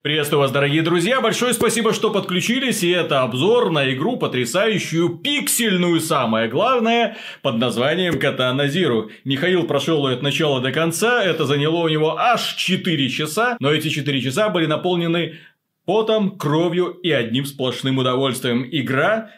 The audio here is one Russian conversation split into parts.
Приветствую вас, дорогие друзья! Большое спасибо, что подключились, и это обзор на игру потрясающую, пиксельную, самое главное, под названием Катана Зиру. Михаил прошел ее от начала до конца, это заняло у него аж 4 часа, но эти 4 часа были наполнены потом, кровью и одним сплошным удовольствием. Игра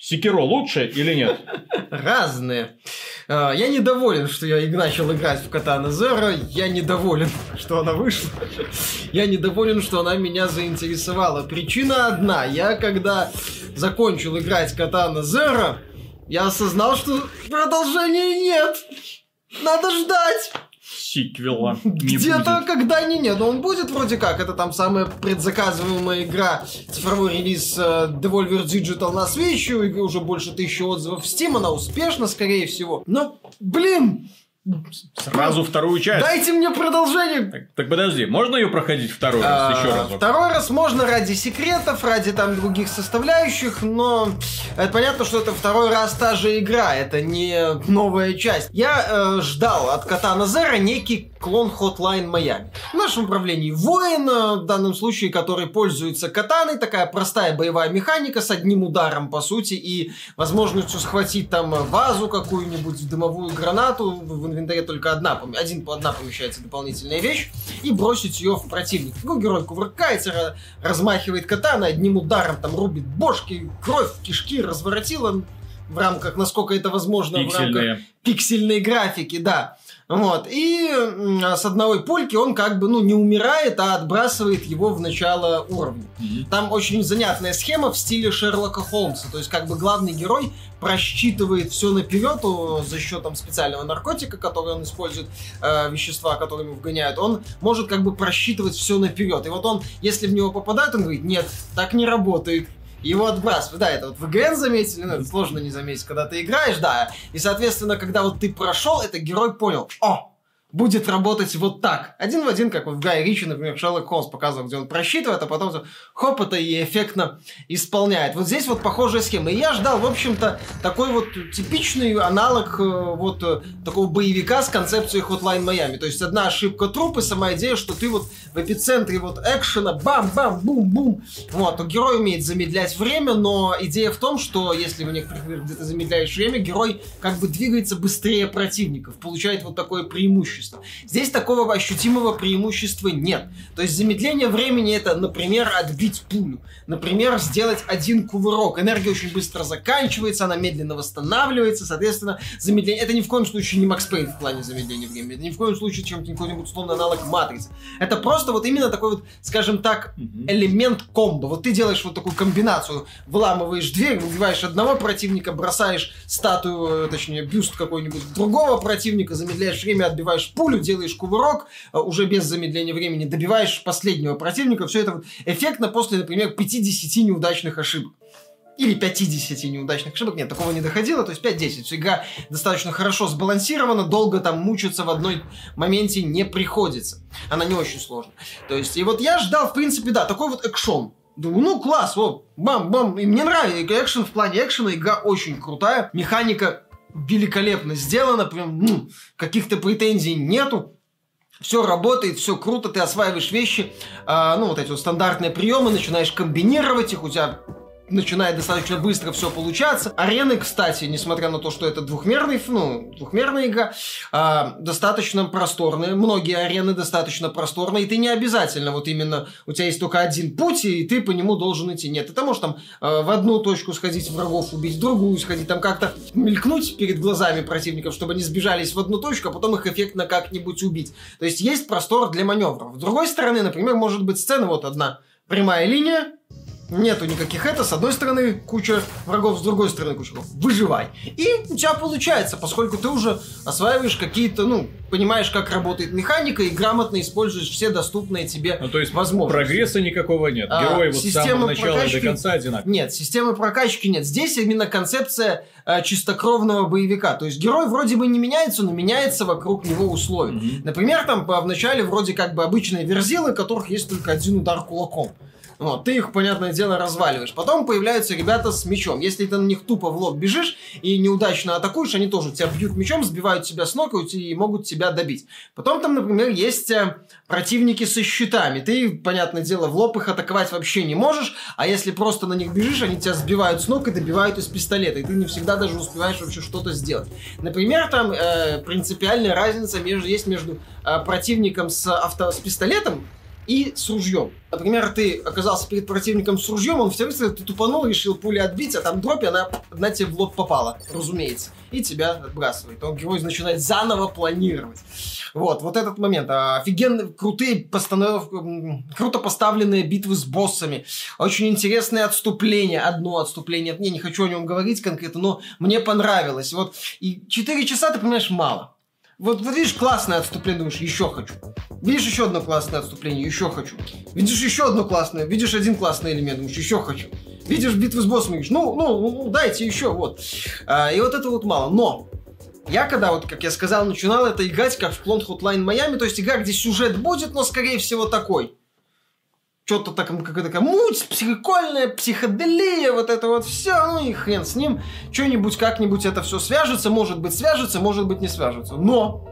Секиро лучше или нет? Разные. А, я недоволен, что я начал играть в Катана Зеро. Я недоволен, что она вышла. Я недоволен, что она меня заинтересовала. Причина одна. Я когда закончил играть Катана Зеро, я осознал, что продолжения нет. Надо ждать сиквела. Где-то когда-не нет, но он будет вроде как. Это там самая предзаказываемая игра, цифровой релиз uh, Devolver Digital на Switch, игры уже больше тысячи отзывов. В Steam, она успешна, скорее всего. Но, блин, Сразу вторую часть. Дайте мне продолжение. Так, так подожди, можно ее проходить второй раз, а, еще раз? Второй раз можно ради секретов, ради там других составляющих, но это понятно, что это второй раз та же игра, это не новая часть. Я э, ждал от Катана Зера некий клон Hotline Miami. В нашем управлении воин, э, в данном случае, который пользуется катаной, такая простая боевая механика с одним ударом, по сути, и возможностью схватить там вазу какую-нибудь, дымовую гранату, в инвентаре только одна, один по одна помещается дополнительная вещь, и бросить ее в противника. Ну, герой кувыркается, размахивает катана, одним ударом там рубит бошки, кровь, кишки разворотила в рамках, насколько это возможно, Пиксельные. в рамках пиксельной графики, да. Вот. И с одной пульки он как бы, ну, не умирает, а отбрасывает его в начало уровня. Mm-hmm. Там очень занятная схема в стиле Шерлока Холмса. То есть, как бы главный герой просчитывает все наперед за счет там, специального наркотика, который он использует, э, вещества, которые ему вгоняют, он может как бы просчитывать все наперед. И вот он, если в него попадает, он говорит, нет, так не работает его отбрасывают. Да, это вот в ИГН заметили, но это сложно не заметить, когда ты играешь, да. И, соответственно, когда вот ты прошел, это герой понял, о, будет работать вот так. Один в один, как вот в Гай Ричи, например, Шерлок Холмс показывал, где он просчитывает, а потом хоп, это и эффектно исполняет. Вот здесь вот похожая схема. И я ждал, в общем-то, такой вот типичный аналог э, вот э, такого боевика с концепцией Hotline Miami. То есть одна ошибка труп и сама идея, что ты вот в эпицентре вот экшена, бам-бам-бум-бум. Вот, герой умеет замедлять время, но идея в том, что если в некоторых где-то замедляешь время, герой как бы двигается быстрее противников, получает вот такое преимущество преимущество. Здесь такого ощутимого преимущества нет. То есть замедление времени это, например, отбить пулю. Например, сделать один кувырок. Энергия очень быстро заканчивается, она медленно восстанавливается, соответственно, замедление... Это ни в коем случае не Макс Пейн в плане замедления времени. Это ни в коем случае чем-то какой-нибудь условный аналог Матрицы. Это просто вот именно такой вот, скажем так, элемент комбо. Вот ты делаешь вот такую комбинацию. Выламываешь дверь, убиваешь одного противника, бросаешь статую, точнее, бюст какой-нибудь другого противника, замедляешь время, отбиваешь пулю, делаешь кувырок, э, уже без замедления времени, добиваешь последнего противника. Все это эффектно после, например, 50 неудачных ошибок или 50 неудачных ошибок. Нет, такого не доходило, то есть 5-10. Все игра достаточно хорошо сбалансирована, долго там мучиться в одной моменте не приходится. Она не очень сложная. То есть, и вот я ждал, в принципе, да, такой вот экшон. Думаю, ну класс, вот, бам-бам. И мне нравится экшен в плане экшена, игра очень крутая. Механика великолепно сделано, прям, ну, каких-то претензий нету. Все работает, все круто, ты осваиваешь вещи, э, ну, вот эти вот стандартные приемы, начинаешь комбинировать их, у тебя начинает достаточно быстро все получаться. Арены, кстати, несмотря на то, что это двухмерный, ну, двухмерная игра, э, достаточно просторные. Многие арены достаточно просторные, и ты не обязательно вот именно у тебя есть только один путь, и ты по нему должен идти. Нет, ты можешь там э, в одну точку сходить врагов убить, в другую сходить, там как-то мелькнуть перед глазами противников, чтобы они сбежались в одну точку, а потом их эффектно как-нибудь убить. То есть есть простор для маневров. С другой стороны, например, может быть сцена вот одна прямая линия, нету никаких это, с одной стороны куча врагов, с другой стороны куча врагов. Выживай. И у тебя получается, поскольку ты уже осваиваешь какие-то, ну, понимаешь, как работает механика и грамотно используешь все доступные тебе ну, то есть возможности. прогресса никакого нет. А, Герой вот с самого начала прокачки... до конца одинаковый. Нет, системы прокачки нет. Здесь именно концепция э, чистокровного боевика. То есть герой вроде бы не меняется, но меняется вокруг него условия. Mm-hmm. Например, там в начале вроде как бы обычные верзилы, у которых есть только один удар кулаком. Вот, ты их, понятное дело, разваливаешь. Потом появляются ребята с мечом. Если ты на них тупо в лоб бежишь и неудачно атакуешь, они тоже тебя бьют мечом, сбивают тебя с ног и могут тебя добить. Потом там, например, есть э, противники со щитами. Ты, понятное дело, в лоб их атаковать вообще не можешь, а если просто на них бежишь, они тебя сбивают с ног и добивают из пистолета, и ты не всегда даже успеваешь вообще что-то сделать. Например, там э, принципиальная разница между, есть между э, противником с, авто, с пистолетом и с ружьем. Например, ты оказался перед противником с ружьем, он все выстрелил, ты тупанул, решил пули отбить, а там дропи, она, одна тебе в лоб попала, разумеется, и тебя отбрасывает. Он герой начинает заново планировать. Вот, вот этот момент. А, офигенно крутые постановки, круто поставленные битвы с боссами. Очень интересное отступление. Одно отступление. Я не хочу о нем говорить конкретно, но мне понравилось. Вот, и 4 часа, ты понимаешь, мало. Вот, видишь, классное отступление, думаешь, еще хочу. Видишь еще одно классное отступление, еще хочу. Видишь еще одно классное, видишь один классный элемент, думаешь, еще хочу. Видишь битву с боссом, говоришь, ну, ну, ну, дайте еще, вот. А, и вот это вот мало. Но я когда, вот, как я сказал, начинал это играть, как в Clone Hotline Miami, то есть игра, где сюжет будет, но, скорее всего, такой что-то так, какая-то муть, психикольная, психоделия, вот это вот все, ну и хрен с ним, что-нибудь как-нибудь это все свяжется, может быть свяжется, может быть не свяжется. Но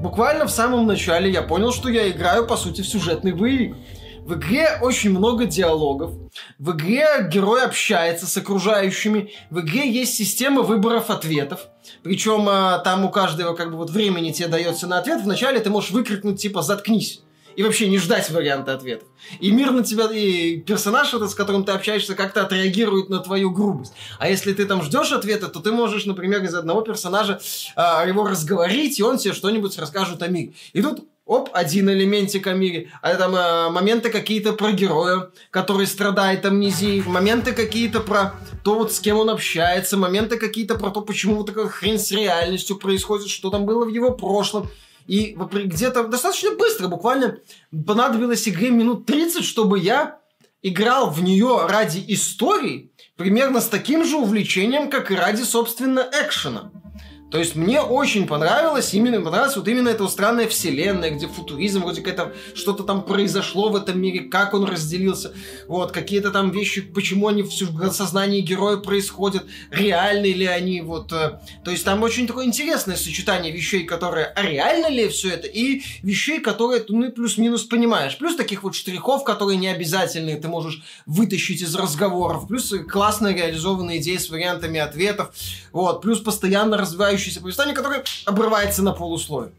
буквально в самом начале я понял, что я играю, по сути, в сюжетный боевик. В игре очень много диалогов. В игре герой общается с окружающими. В игре есть система выборов ответов. Причем а, там у каждого как бы вот времени тебе дается на ответ. Вначале ты можешь выкрикнуть типа «заткнись» и вообще не ждать варианта ответов. И мир на тебя, и персонаж этот, с которым ты общаешься, как-то отреагирует на твою грубость. А если ты там ждешь ответа, то ты можешь, например, из одного персонажа э, его разговорить, и он тебе что-нибудь расскажет о мире. И тут Оп, один элементик о мире. А там э, моменты какие-то про героя, который страдает амнезией. Моменты какие-то про то, вот с кем он общается. Моменты какие-то про то, почему вот такая хрень с реальностью происходит, что там было в его прошлом. И где-то достаточно быстро, буквально понадобилось игре минут 30, чтобы я играл в нее ради истории, примерно с таким же увлечением, как и ради, собственно, экшена. То есть мне очень понравилось, именно понравилась вот именно эта странная вселенная, где футуризм, вроде как что-то там произошло в этом мире, как он разделился, вот, какие-то там вещи, почему они в сознании героя происходят, реальны ли они, вот. Э, то есть там очень такое интересное сочетание вещей, которые, а реально ли все это, и вещей, которые ну, плюс-минус понимаешь. Плюс таких вот штрихов, которые не обязательные, ты можешь вытащить из разговоров, плюс классно реализованные идеи с вариантами ответов, вот, плюс постоянно развивающие развивающееся повествование, которое обрывается на полусловие.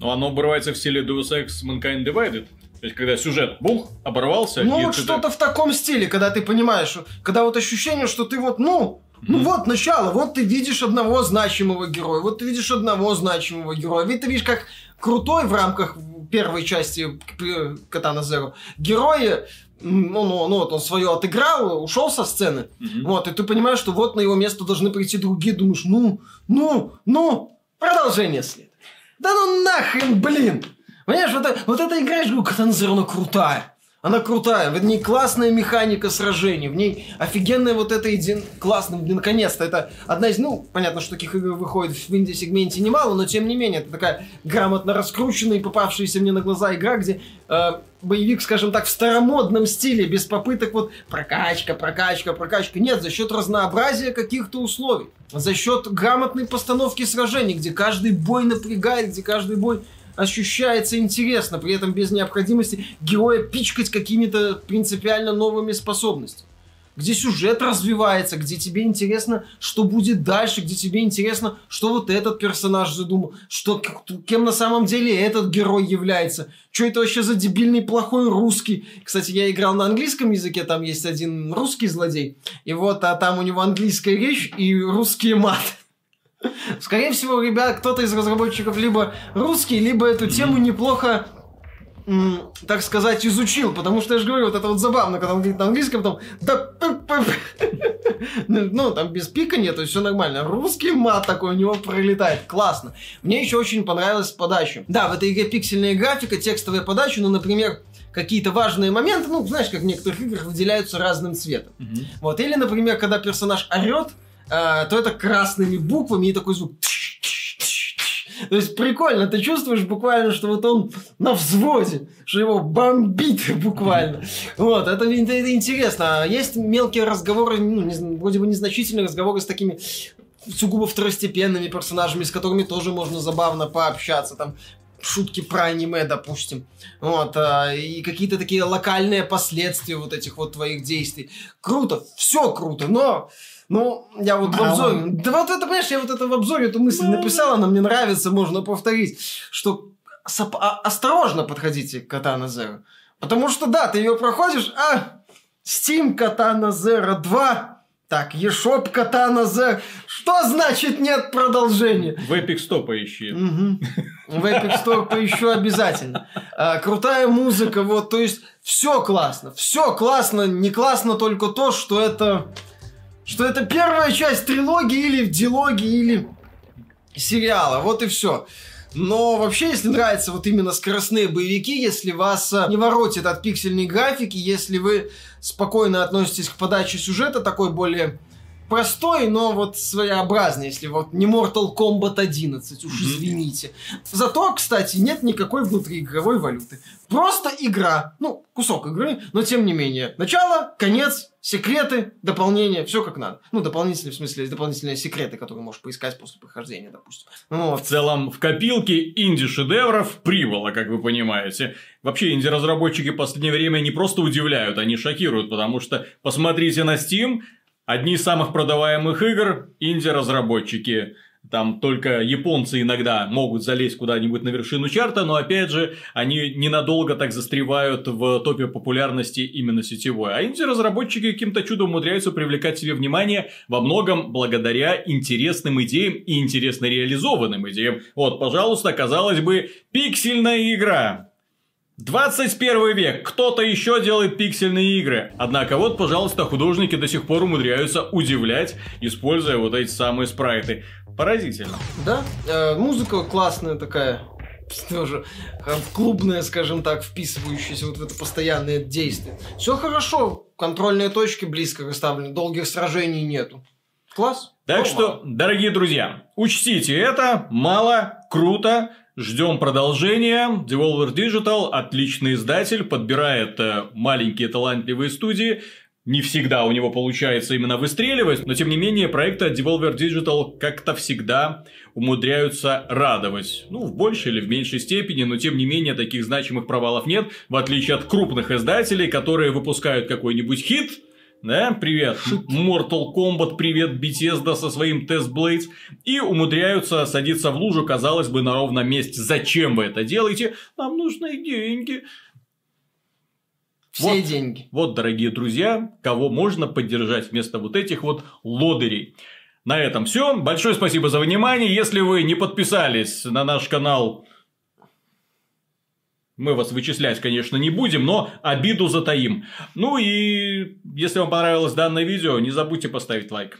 Ну, оно обрывается в стиле Deus Ex Mankind Divided. То есть, когда сюжет, бух, оборвался. Ну, вот что-то в таком стиле, когда ты понимаешь, когда вот ощущение, что ты вот, ну, ну вот начало, вот ты видишь одного значимого героя, вот ты видишь одного значимого героя, ведь ты видишь, как крутой в рамках первой части Катана Зеро герои ну, ну, ну, вот он свое отыграл, ушел со сцены. Mm-hmm. Вот, и ты понимаешь, что вот на его место должны прийти другие, думаешь, ну, ну, ну, продолжение следует. Да ну нахрен, блин! Понимаешь, вот, вот эта игра, я говорю, Катанзер, она крутая. Она крутая, в ней классная механика сражений, в ней офигенная вот эта идея, классная, наконец-то, это одна из, ну, понятно, что таких игр выходит в инди-сегменте немало, но тем не менее, это такая грамотно раскрученная и попавшаяся мне на глаза игра, где э, боевик, скажем так, в старомодном стиле, без попыток вот прокачка, прокачка, прокачка, нет, за счет разнообразия каких-то условий, за счет грамотной постановки сражений, где каждый бой напрягает, где каждый бой ощущается интересно, при этом без необходимости героя пичкать какими-то принципиально новыми способностями. Где сюжет развивается, где тебе интересно, что будет дальше, где тебе интересно, что вот этот персонаж задумал, что, кем на самом деле этот герой является, что это вообще за дебильный плохой русский. Кстати, я играл на английском языке, там есть один русский злодей, и вот, а там у него английская речь и русские маты. Скорее всего, ребят, кто-то из разработчиков либо русский, либо эту тему неплохо так сказать, изучил, потому что я же говорю, вот это вот забавно, когда он говорит на английском, там, да, ну, там без пика нет, то есть все нормально. Русский мат такой у него пролетает, классно. Мне еще очень понравилась подача. Да, в этой игре пиксельная графика, текстовая подача, ну, например, какие-то важные моменты, ну, знаешь, как в некоторых играх выделяются разным цветом. Вот, или, например, когда персонаж орет, Э, то это красными буквами и такой звук. То есть прикольно, ты чувствуешь буквально, что вот он на взводе, что его бомбит буквально. Вот, это, это интересно. А есть мелкие разговоры, ну, не, вроде бы незначительные разговоры с такими сугубо второстепенными персонажами, с которыми тоже можно забавно пообщаться. Там шутки про аниме, допустим. Вот, а, и какие-то такие локальные последствия вот этих вот твоих действий. Круто, все круто, но ну, я вот в обзоре... Да вот это, понимаешь, я вот это в обзоре эту мысль написал, она мне нравится, можно повторить, что а, осторожно подходите к Катана Zero. Потому что, да, ты ее проходишь, а Steam Katana Zero 2 так, eShop Katana Z. Что значит нет продолжения? В Epic Store поищи. Угу. В Epic Store поищу обязательно. А, крутая музыка, вот, то есть все классно. Все классно, не классно только то, что это... Что это первая часть трилогии или дилогии или сериала. Вот и все. Но вообще, если нравятся вот именно скоростные боевики, если вас э, не воротит от пиксельной графики, если вы спокойно относитесь к подаче сюжета, такой более простой, но вот своеобразный, если вот не Mortal Kombat 11, уж извините. Зато, кстати, нет никакой внутриигровой валюты. Просто игра. Ну, кусок игры, но тем не менее. Начало, конец, секреты, дополнения, все как надо. Ну, дополнительные, в смысле, дополнительные секреты, которые можешь поискать после прохождения, допустим. Ну, в целом, в копилке инди-шедевров прибыло, как вы понимаете. Вообще, инди-разработчики в последнее время не просто удивляют, они шокируют, потому что посмотрите на Steam, Одни из самых продаваемых игр – инди-разработчики. Там только японцы иногда могут залезть куда-нибудь на вершину чарта, но опять же, они ненадолго так застревают в топе популярности именно сетевой. А инди-разработчики каким-то чудом умудряются привлекать себе внимание во многом благодаря интересным идеям и интересно реализованным идеям. Вот, пожалуйста, казалось бы, пиксельная игра. 21 век. Кто-то еще делает пиксельные игры. Однако вот, пожалуйста, художники до сих пор умудряются удивлять, используя вот эти самые спрайты. Поразительно. Да, э, музыка классная такая, тоже э, клубная, скажем так, вписывающаяся вот в это постоянное действие. Все хорошо, контрольные точки близко расставлены, долгих сражений нету. Класс. Так что, дорогие друзья, учтите это, мало, круто, Ждем продолжения. Devolver Digital отличный издатель, подбирает э, маленькие талантливые студии. Не всегда у него получается именно выстреливать, но тем не менее проекты от Devolver Digital как-то всегда умудряются радовать. Ну, в большей или в меньшей степени, но тем не менее таких значимых провалов нет, в отличие от крупных издателей, которые выпускают какой-нибудь хит, да, привет, Mortal Kombat, привет, Bethesda со своим Test Blades, и умудряются садиться в лужу, казалось бы, на ровном месте. Зачем вы это делаете? Нам нужны деньги. Все вот, деньги. Вот, дорогие друзья, кого можно поддержать вместо вот этих вот лодырей. На этом все. Большое спасибо за внимание. Если вы не подписались на наш канал мы вас вычислять, конечно, не будем, но обиду затаим. Ну и если вам понравилось данное видео, не забудьте поставить лайк.